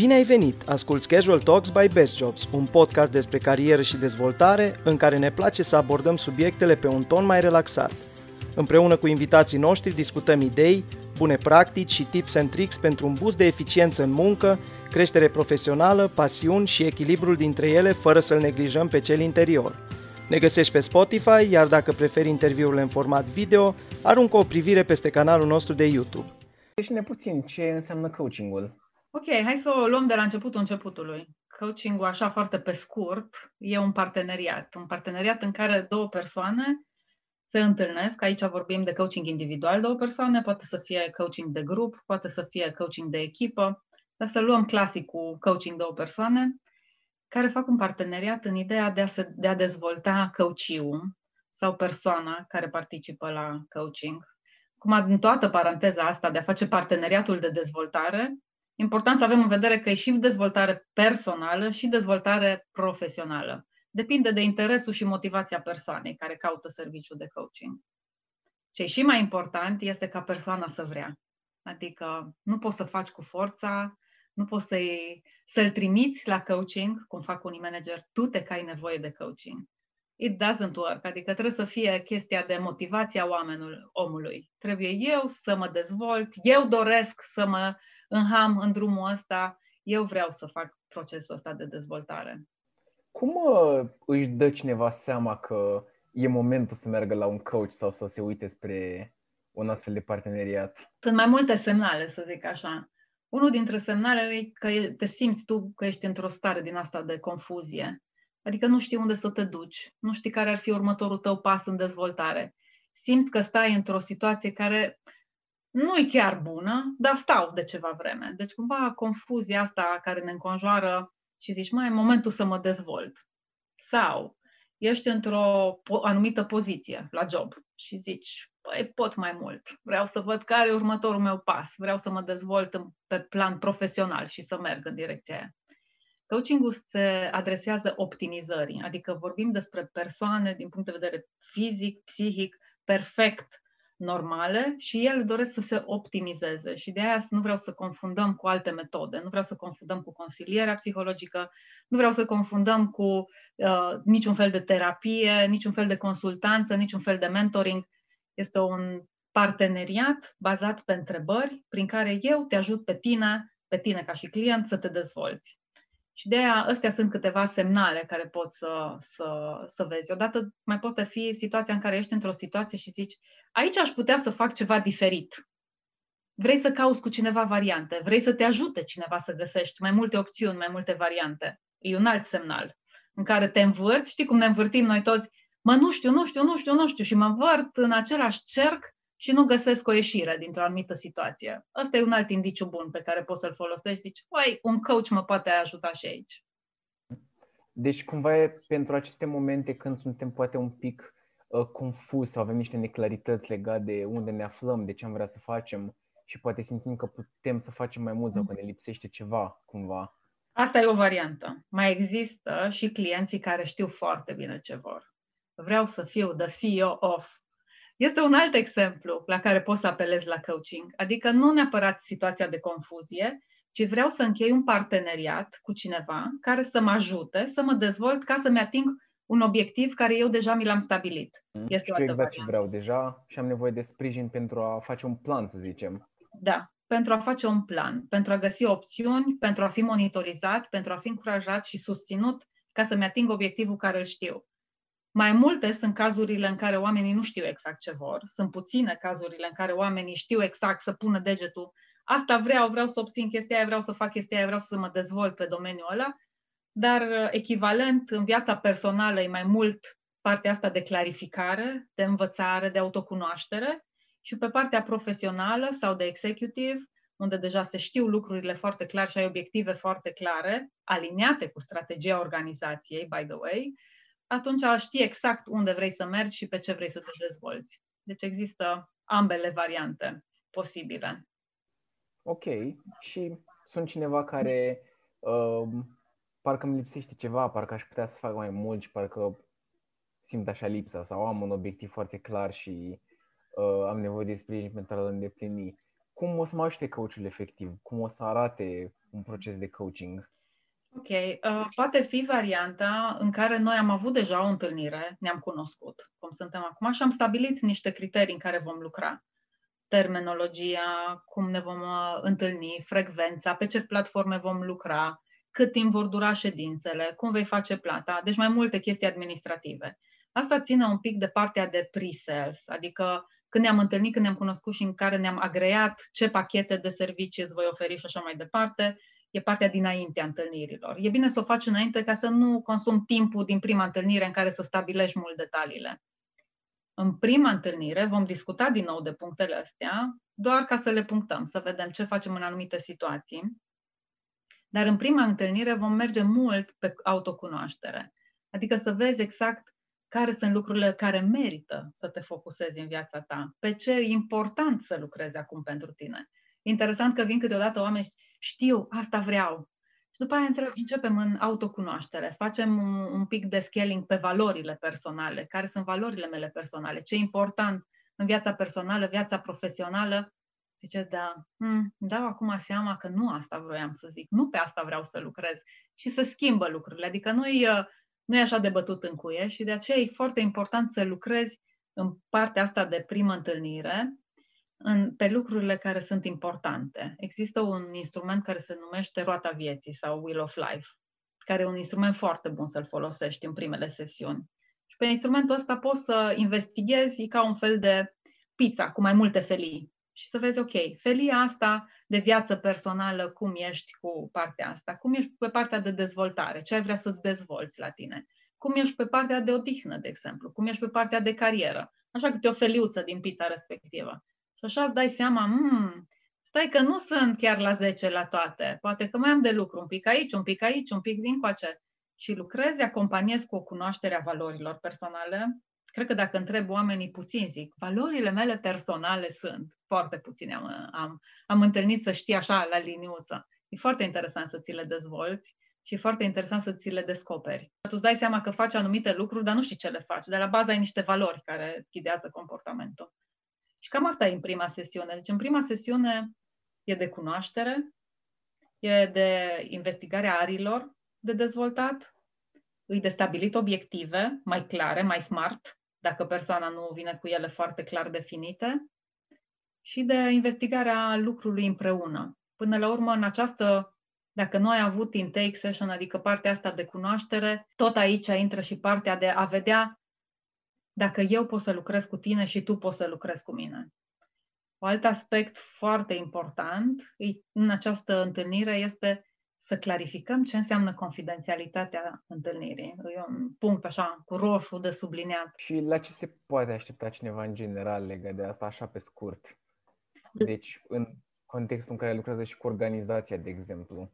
Bine ai venit! Asculți Casual Talks by Best Jobs, un podcast despre carieră și dezvoltare în care ne place să abordăm subiectele pe un ton mai relaxat. Împreună cu invitații noștri discutăm idei, bune practici și tips and tricks pentru un boost de eficiență în muncă, creștere profesională, pasiuni și echilibrul dintre ele fără să-l neglijăm pe cel interior. Ne găsești pe Spotify, iar dacă preferi interviurile în format video, aruncă o privire peste canalul nostru de YouTube. Deci-ne puțin ce înseamnă coachingul. Ok, hai să o luăm de la începutul începutului. Coaching-ul, așa foarte pe scurt, e un parteneriat. Un parteneriat în care două persoane se întâlnesc. Aici vorbim de coaching individual, două persoane, poate să fie coaching de grup, poate să fie coaching de echipă, dar să luăm clasicul coaching două persoane, care fac un parteneriat în ideea de a, se, de a dezvolta coachiul sau persoana care participă la coaching. Cum în toată paranteza asta de a face parteneriatul de dezvoltare, important să avem în vedere că e și dezvoltare personală și dezvoltare profesională. Depinde de interesul și motivația persoanei care caută serviciul de coaching. Ce și mai important este ca persoana să vrea. Adică nu poți să faci cu forța, nu poți să-i, să-l trimiți la coaching, cum fac unii manager, tu te că ai nevoie de coaching. It doesn't work, adică trebuie să fie chestia de motivația oamenului, omului. Trebuie eu să mă dezvolt, eu doresc să mă înham în drumul ăsta, eu vreau să fac procesul ăsta de dezvoltare. Cum uh, își dă cineva seama că e momentul să meargă la un coach sau să se uite spre un astfel de parteneriat? Sunt mai multe semnale, să zic așa. Unul dintre semnale e că te simți tu că ești într-o stare din asta de confuzie. Adică nu știi unde să te duci, nu știi care ar fi următorul tău pas în dezvoltare. Simți că stai într-o situație care nu e chiar bună, dar stau de ceva vreme. Deci cumva confuzia asta care ne înconjoară și zici, mai e momentul să mă dezvolt. Sau ești într-o anumită poziție la job și zici, păi pot mai mult, vreau să văd care e următorul meu pas, vreau să mă dezvolt pe plan profesional și să merg în direcția aia. Coaching-ul se adresează optimizării, adică vorbim despre persoane din punct de vedere fizic, psihic, perfect normale și ele doresc să se optimizeze și de aia nu vreau să confundăm cu alte metode, nu vreau să confundăm cu consilierea psihologică, nu vreau să confundăm cu uh, niciun fel de terapie, niciun fel de consultanță, niciun fel de mentoring. Este un parteneriat bazat pe întrebări prin care eu te ajut pe tine, pe tine ca și client, să te dezvolți. Și de aia, astea sunt câteva semnale care pot să, să, să vezi. Odată mai poate fi situația în care ești într-o situație și zici, aici aș putea să fac ceva diferit. Vrei să cauți cu cineva variante, vrei să te ajute cineva să găsești mai multe opțiuni, mai multe variante. E un alt semnal în care te învârți, știi cum ne învârtim noi toți, mă, nu știu, nu știu, nu știu, nu știu, și mă învârt în același cerc și nu găsesc o ieșire dintr-o anumită situație. Ăsta e un alt indiciu bun pe care poți să-l folosești. Zici, uai, un coach mă poate ajuta și aici. Deci cumva e pentru aceste momente când suntem poate un pic uh, confuz sau avem niște neclarități legate de unde ne aflăm, de ce am vrea să facem și poate simțim că putem să facem mai mult sau că ne lipsește ceva cumva. Asta e o variantă. Mai există și clienții care știu foarte bine ce vor. Vreau să fiu the CEO of este un alt exemplu la care poți să apelezi la coaching, adică nu neapărat situația de confuzie, ci vreau să închei un parteneriat cu cineva care să mă ajute să mă dezvolt ca să-mi ating un obiectiv care eu deja mi l-am stabilit. Mm. Este Știu exact ce vreau deja și am nevoie de sprijin pentru a face un plan, să zicem. Da, pentru a face un plan, pentru a găsi opțiuni, pentru a fi monitorizat, pentru a fi încurajat și susținut ca să-mi ating obiectivul care îl știu. Mai multe sunt cazurile în care oamenii nu știu exact ce vor. Sunt puține cazurile în care oamenii știu exact să pună degetul. Asta vreau, vreau să obțin chestia aia, vreau să fac chestia aia, vreau să mă dezvolt pe domeniul ăla. Dar uh, echivalent în viața personală e mai mult partea asta de clarificare, de învățare, de autocunoaștere și pe partea profesională sau de executive, unde deja se știu lucrurile foarte clar și ai obiective foarte clare, aliniate cu strategia organizației, by the way, atunci știi exact unde vrei să mergi și pe ce vrei să te dezvolți. Deci există ambele variante posibile. Ok. Și sunt cineva care uh, parcă îmi lipsește ceva, parcă aș putea să fac mai mult și parcă simt așa lipsa sau am un obiectiv foarte clar și uh, am nevoie de sprijin pentru a-l îndeplini. cum o să mă ajute coachul efectiv? Cum o să arate un proces de coaching? Ok, uh, poate fi varianta în care noi am avut deja o întâlnire, ne-am cunoscut cum suntem acum și am stabilit niște criterii în care vom lucra. Terminologia, cum ne vom uh, întâlni, frecvența, pe ce platforme vom lucra, cât timp vor dura ședințele, cum vei face plata, deci mai multe chestii administrative. Asta ține un pic de partea de pre-sales, adică când ne-am întâlnit, când ne-am cunoscut și în care ne-am agreat ce pachete de servicii îți voi oferi și așa mai departe, e partea dinaintea întâlnirilor. E bine să o faci înainte ca să nu consumi timpul din prima întâlnire în care să stabilești mult detaliile. În prima întâlnire vom discuta din nou de punctele astea, doar ca să le punctăm, să vedem ce facem în anumite situații. Dar în prima întâlnire vom merge mult pe autocunoaștere. Adică să vezi exact care sunt lucrurile care merită să te focusezi în viața ta, pe ce e important să lucrezi acum pentru tine. Interesant că vin câteodată oameni și știu, asta vreau. Și după aia începem în autocunoaștere, facem un, un pic de scaling pe valorile personale, care sunt valorile mele personale, ce e important în viața personală, viața profesională. Zice, da, hmm, dau acum seama că nu asta vroiam să zic, nu pe asta vreau să lucrez. Și să schimbă lucrurile, adică nu e, nu e așa de bătut în cuie și de aceea e foarte important să lucrezi în partea asta de primă întâlnire, în, pe lucrurile care sunt importante. Există un instrument care se numește roata vieții sau Wheel of Life, care e un instrument foarte bun să-l folosești în primele sesiuni. Și pe instrumentul ăsta poți să investighezi ca un fel de pizza cu mai multe felii și să vezi, ok, felia asta de viață personală, cum ești cu partea asta, cum ești pe partea de dezvoltare, ce ai vrea să-ți dezvolți la tine, cum ești pe partea de odihnă, de exemplu, cum ești pe partea de carieră, așa câte o feliuță din pizza respectivă. Și așa îți dai seama, hmm, stai că nu sunt chiar la 10 la toate, poate că mai am de lucru, un pic aici, un pic aici, un pic din coace. Și lucrezi, acompaniezi cu o cunoaștere a valorilor personale. Cred că dacă întreb oamenii puțin, zic, valorile mele personale sunt, foarte puține am, am, am întâlnit să știi așa la liniuță. E foarte interesant să ți le dezvolți și e foarte interesant să ți le descoperi. Tu îți dai seama că faci anumite lucruri, dar nu știi ce le faci. De la bază ai niște valori care ghidează comportamentul. Și cam asta e în prima sesiune. Deci în prima sesiune e de cunoaștere, e de investigarea arilor de dezvoltat, îi de stabilit obiective mai clare, mai smart, dacă persoana nu vine cu ele foarte clar definite, și de investigarea lucrului împreună. Până la urmă, în această, dacă nu ai avut intake session, adică partea asta de cunoaștere, tot aici intră și partea de a vedea dacă eu pot să lucrez cu tine și tu poți să lucrezi cu mine. Un alt aspect foarte important în această întâlnire este să clarificăm ce înseamnă confidențialitatea întâlnirii. E un punct așa cu roșu de subliniat. Și la ce se poate aștepta cineva în general legat de asta, așa pe scurt? Deci, în contextul în care lucrează și cu organizația, de exemplu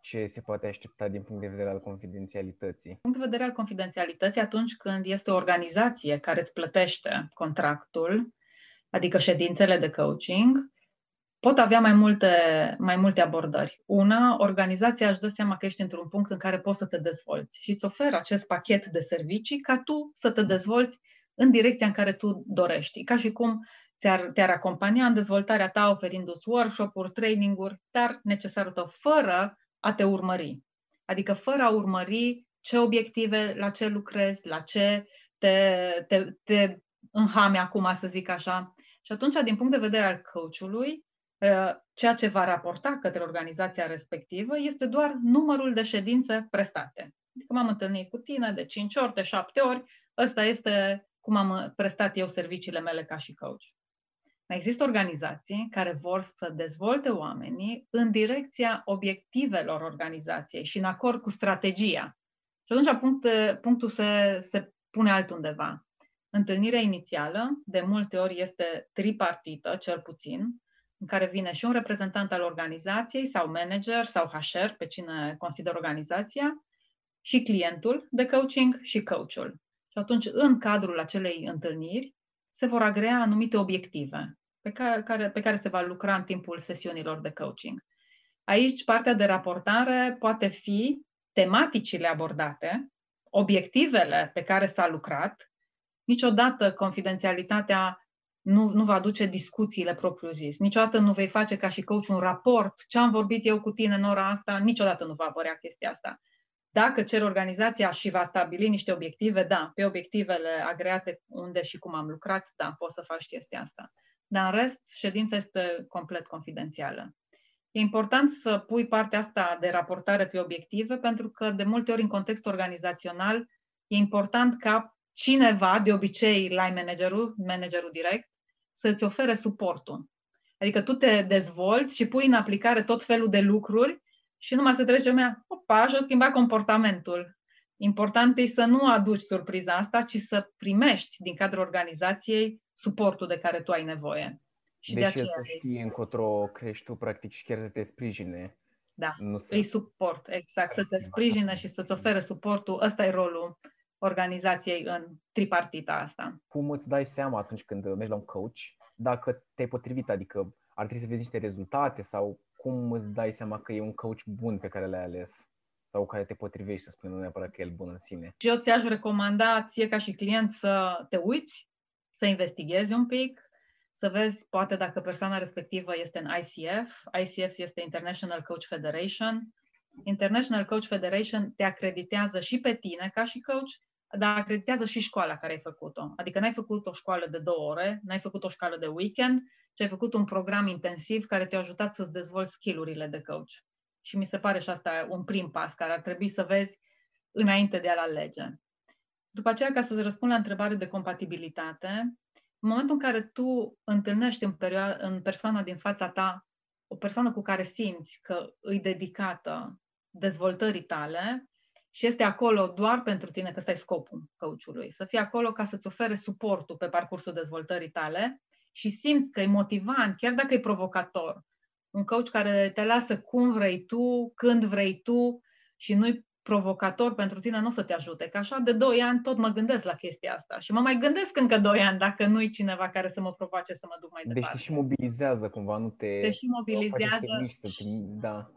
ce se poate aștepta din punct de vedere al confidențialității? Din punct de vedere al confidențialității, atunci când este o organizație care îți plătește contractul, adică ședințele de coaching, pot avea mai multe, mai multe abordări. Una, organizația își dă seama că ești într-un punct în care poți să te dezvolți și îți oferă acest pachet de servicii ca tu să te dezvolți în direcția în care tu dorești. Ca și cum te-ar, te-ar acompania în dezvoltarea ta oferindu-ți workshop-uri, training-uri, dar necesarul tău, fără a te urmări. Adică fără a urmări ce obiective, la ce lucrezi, la ce te, te, te înhame acum, să zic așa. Și atunci, din punct de vedere al coachului, ă, ceea ce va raporta către organizația respectivă este doar numărul de ședințe prestate. Adică m-am întâlnit cu tine de 5 ori, de 7 ori, ăsta este cum am prestat eu serviciile mele ca și coach. Mai există organizații care vor să dezvolte oamenii în direcția obiectivelor organizației și în acord cu strategia. Și atunci punct, punctul se, se pune altundeva. Întâlnirea inițială, de multe ori, este tripartită, cel puțin, în care vine și un reprezentant al organizației sau manager sau HR, pe cine consideră organizația, și clientul de coaching și coachul. Și atunci, în cadrul acelei întâlniri, se vor agrea anumite obiective pe care, care, pe care se va lucra în timpul sesiunilor de coaching. Aici, partea de raportare poate fi tematicile abordate, obiectivele pe care s-a lucrat. Niciodată confidențialitatea nu, nu va aduce discuțiile propriu-zis. Niciodată nu vei face ca și coach un raport, ce am vorbit eu cu tine în ora asta, niciodată nu va apărea chestia asta. Dacă cer organizația și va stabili niște obiective, da, pe obiectivele agreate unde și cum am lucrat, da, poți să faci chestia asta. Dar în rest, ședința este complet confidențială. E important să pui partea asta de raportare pe obiective, pentru că de multe ori în context organizațional e important ca cineva, de obicei line managerul, managerul direct, să-ți ofere suportul. Adică tu te dezvolți și pui în aplicare tot felul de lucruri și numai să trece lumea, opa, și-o schimba comportamentul. Important e să nu aduci surpriza asta, ci să primești din cadrul organizației suportul de care tu ai nevoie. Și deci de aceea să știi încotro crești tu, practic, și chiar să te sprijine. Da, nu să... îi suport, exact, să te sprijine și să-ți ofere suportul. Ăsta e rolul organizației în tripartita asta. Cum îți dai seama atunci când mergi la un coach dacă te-ai potrivit, adică ar trebui să vezi niște rezultate sau cum îți dai seama că e un coach bun pe care l-ai ales sau care te potrivești, să spun, nu neapărat că e el bun în sine. Și eu ți-aș recomanda ție ca și client să te uiți, să investighezi un pic, să vezi poate dacă persoana respectivă este în ICF. ICF este International Coach Federation. International Coach Federation te acreditează și pe tine ca și coach, dar acreditează și școala care ai făcut-o. Adică n-ai făcut o școală de două ore, n-ai făcut o școală de weekend, ci ai făcut un program intensiv care te-a ajutat să-ți dezvolți skillurile de coach. Și mi se pare și asta un prim pas care ar trebui să vezi înainte de a-l alege. După aceea, ca să-ți răspund la întrebare de compatibilitate, în momentul în care tu întâlnești în, perioada, în persoana din fața ta o persoană cu care simți că îi dedicată dezvoltării tale, și este acolo doar pentru tine, că ăsta e scopul coachului, să fie acolo ca să-ți ofere suportul pe parcursul dezvoltării tale și simți că e motivant, chiar dacă e provocator. Un coach care te lasă cum vrei tu, când vrei tu și nu-i provocator pentru tine, nu o să te ajute. Că așa de 2 ani tot mă gândesc la chestia asta și mă mai gândesc încă 2 ani dacă nu-i cineva care să mă provoace să mă duc mai deci departe. Deci te și mobilizează cumva, nu te... Te și mobilizează. Să te... Da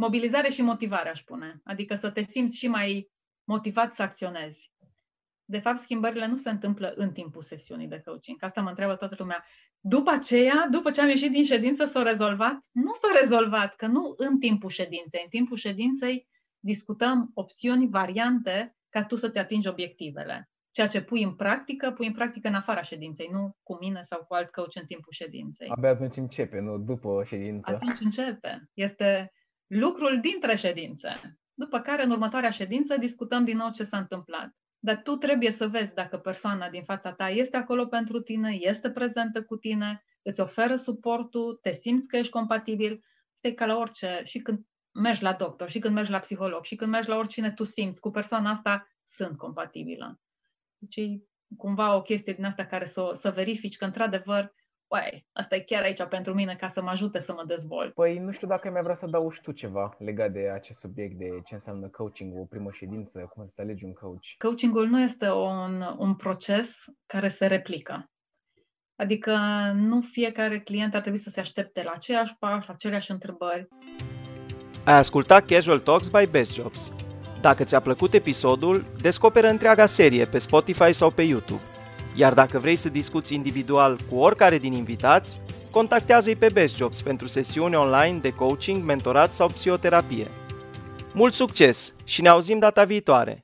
mobilizare și motivare, aș spune. Adică să te simți și mai motivat să acționezi. De fapt, schimbările nu se întâmplă în timpul sesiunii de coaching. Asta mă întreabă toată lumea. După aceea, după ce am ieșit din ședință, s-a rezolvat? Nu s-a rezolvat, că nu în timpul ședinței. În timpul ședinței discutăm opțiuni, variante, ca tu să-ți atingi obiectivele. Ceea ce pui în practică, pui în practică în afara ședinței, nu cu mine sau cu alt coach în timpul ședinței. Abia atunci începe, nu după ședință. Atunci începe. Este lucrul dintre ședințe. După care, în următoarea ședință, discutăm din nou ce s-a întâmplat. Dar tu trebuie să vezi dacă persoana din fața ta este acolo pentru tine, este prezentă cu tine, îți oferă suportul, te simți că ești compatibil. Este ca la orice, și când mergi la doctor, și când mergi la psiholog, și când mergi la oricine tu simți, cu persoana asta sunt compatibilă. Deci e cumva o chestie din asta care să, să verifici că, într-adevăr, Uai, asta e chiar aici pentru mine ca să mă ajute să mă dezvolt. Păi nu știu dacă mi-a vrea să dau tu ceva legat de acest subiect, de ce înseamnă coaching, o primă ședință, cum să alegi un coach. Coachingul nu este un, un proces care se replică. Adică nu fiecare client ar trebui să se aștepte la aceeași pași, la aceleași întrebări. Ai ascultat Casual Talks by Best Jobs. Dacă ți-a plăcut episodul, descoperă întreaga serie pe Spotify sau pe YouTube. Iar dacă vrei să discuți individual cu oricare din invitați, contactează-i pe Best Jobs pentru sesiuni online de coaching, mentorat sau psihoterapie. Mult succes și ne auzim data viitoare!